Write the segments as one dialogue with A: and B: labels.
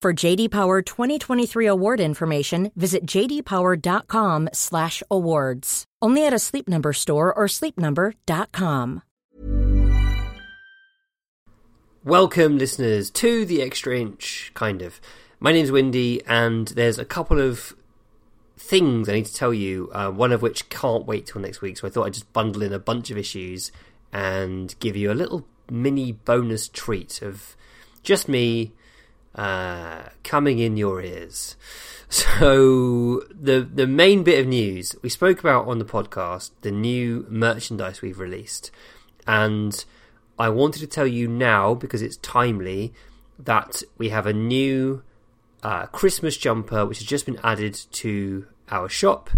A: For JD Power 2023 award information, visit jdpower.com/awards. Only at a Sleep Number store or sleepnumber.com.
B: Welcome, listeners, to the Extra Inch, kind of. My name's Windy, and there's a couple of things I need to tell you, uh, one of which can't wait till next week, so I thought I'd just bundle in a bunch of issues and give you a little mini bonus treat of just me uh, coming in your ears. So the the main bit of news we spoke about on the podcast, the new merchandise we've released, and I wanted to tell you now because it's timely that we have a new uh, Christmas jumper which has just been added to our shop.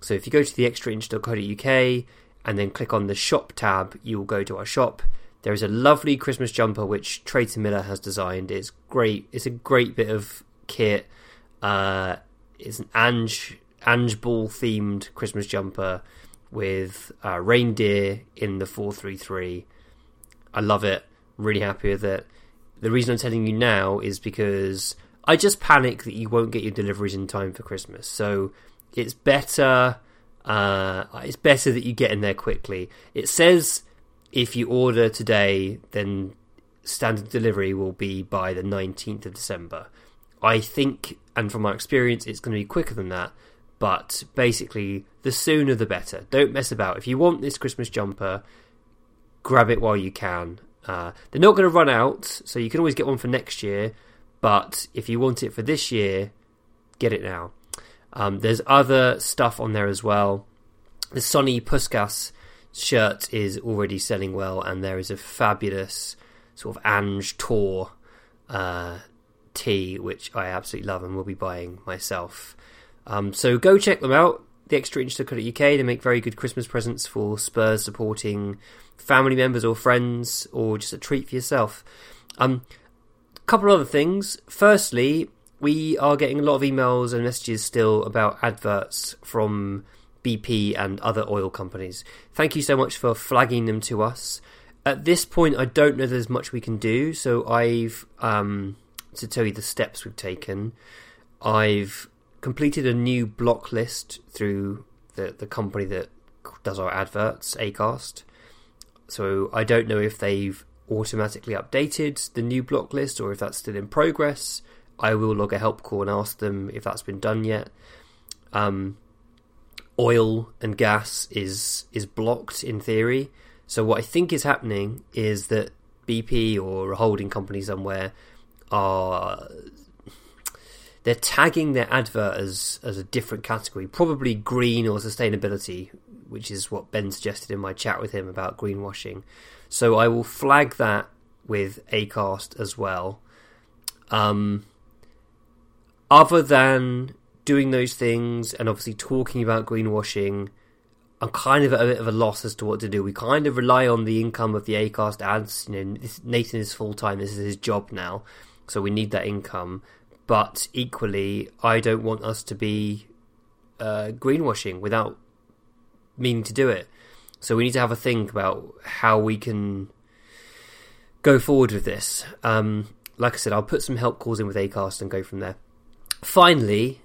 B: So if you go to the extrainch.co.uk and then click on the shop tab, you will go to our shop. There is a lovely Christmas jumper which Trayton Miller has designed. It's great. It's a great bit of kit. Uh, it's an Ange Angeball themed Christmas jumper with uh, reindeer in the four three three. I love it. Really happy with it. The reason I'm telling you now is because I just panic that you won't get your deliveries in time for Christmas. So it's better. Uh, it's better that you get in there quickly. It says if you order today, then standard delivery will be by the 19th of December. I think, and from my experience, it's going to be quicker than that. But basically, the sooner the better. Don't mess about. If you want this Christmas jumper, grab it while you can. Uh, they're not going to run out, so you can always get one for next year. But if you want it for this year, get it now. Um, there's other stuff on there as well. The Sonny Puskas shirt is already selling well, and there is a fabulous sort of Ange Tour uh, tee, which I absolutely love and will be buying myself. Um, so go check them out. The Extra Inch at UK. They make very good Christmas presents for Spurs supporting family members or friends, or just a treat for yourself. Um, a couple other things. Firstly, we are getting a lot of emails and messages still about adverts from BP and other oil companies. Thank you so much for flagging them to us. At this point, I don't know there's much we can do, so I've, um, to tell you the steps we've taken, I've completed a new block list through the, the company that does our adverts, Acast. So I don't know if they've automatically updated the new block list or if that's still in progress. I will log a help call and ask them if that's been done yet. Um, oil and gas is is blocked in theory. So what I think is happening is that BP or a holding company somewhere are they're tagging their advert as as a different category, probably green or sustainability, which is what Ben suggested in my chat with him about greenwashing. So I will flag that with Acast as well. Um, other than doing those things and obviously talking about greenwashing, I'm kind of at a bit of a loss as to what to do. We kind of rely on the income of the Acast ads. You know, Nathan is full time. This is his job now, so we need that income. But equally, I don't want us to be uh, greenwashing without meaning to do it. So we need to have a think about how we can go forward with this. Um, like I said, I'll put some help calls in with Acast and go from there. Finally,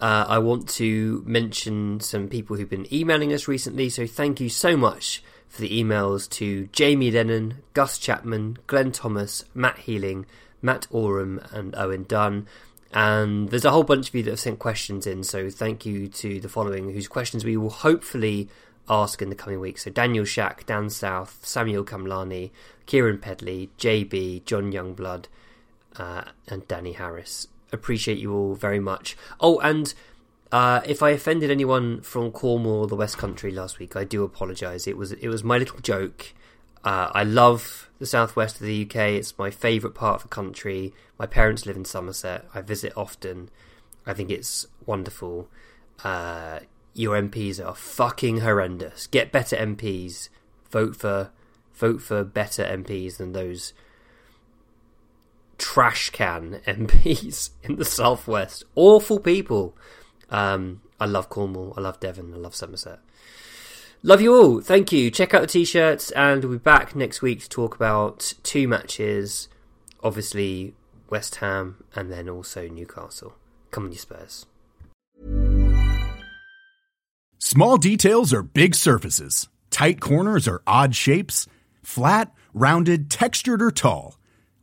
B: uh, I want to mention some people who've been emailing us recently. So thank you so much for the emails to Jamie Lennon, Gus Chapman, Glenn Thomas, Matt Healing, Matt Oram, and Owen Dunn. And there's a whole bunch of you that have sent questions in, so thank you to the following, whose questions we will hopefully ask in the coming weeks. So Daniel Shack, Dan South, Samuel Kamlani, Kieran Pedley, JB, John Youngblood, uh, and Danny Harris. Appreciate you all very much. Oh, and uh, if I offended anyone from Cornwall or the West Country last week, I do apologise. It was it was my little joke. Uh, I love the southwest of the UK. It's my favourite part of the country. My parents live in Somerset. I visit often. I think it's wonderful. Uh, your MPs are fucking horrendous. Get better MPs. Vote for vote for better MPs than those trash can MPs in the southwest. Awful people. Um, I love Cornwall. I love Devon. I love Somerset. Love you all. Thank you. Check out the t-shirts, and we'll be back next week to talk about two matches. Obviously, West Ham, and then also Newcastle. Come on, you Spurs.
C: Small details are big surfaces. Tight corners are odd shapes. Flat, rounded, textured, or tall.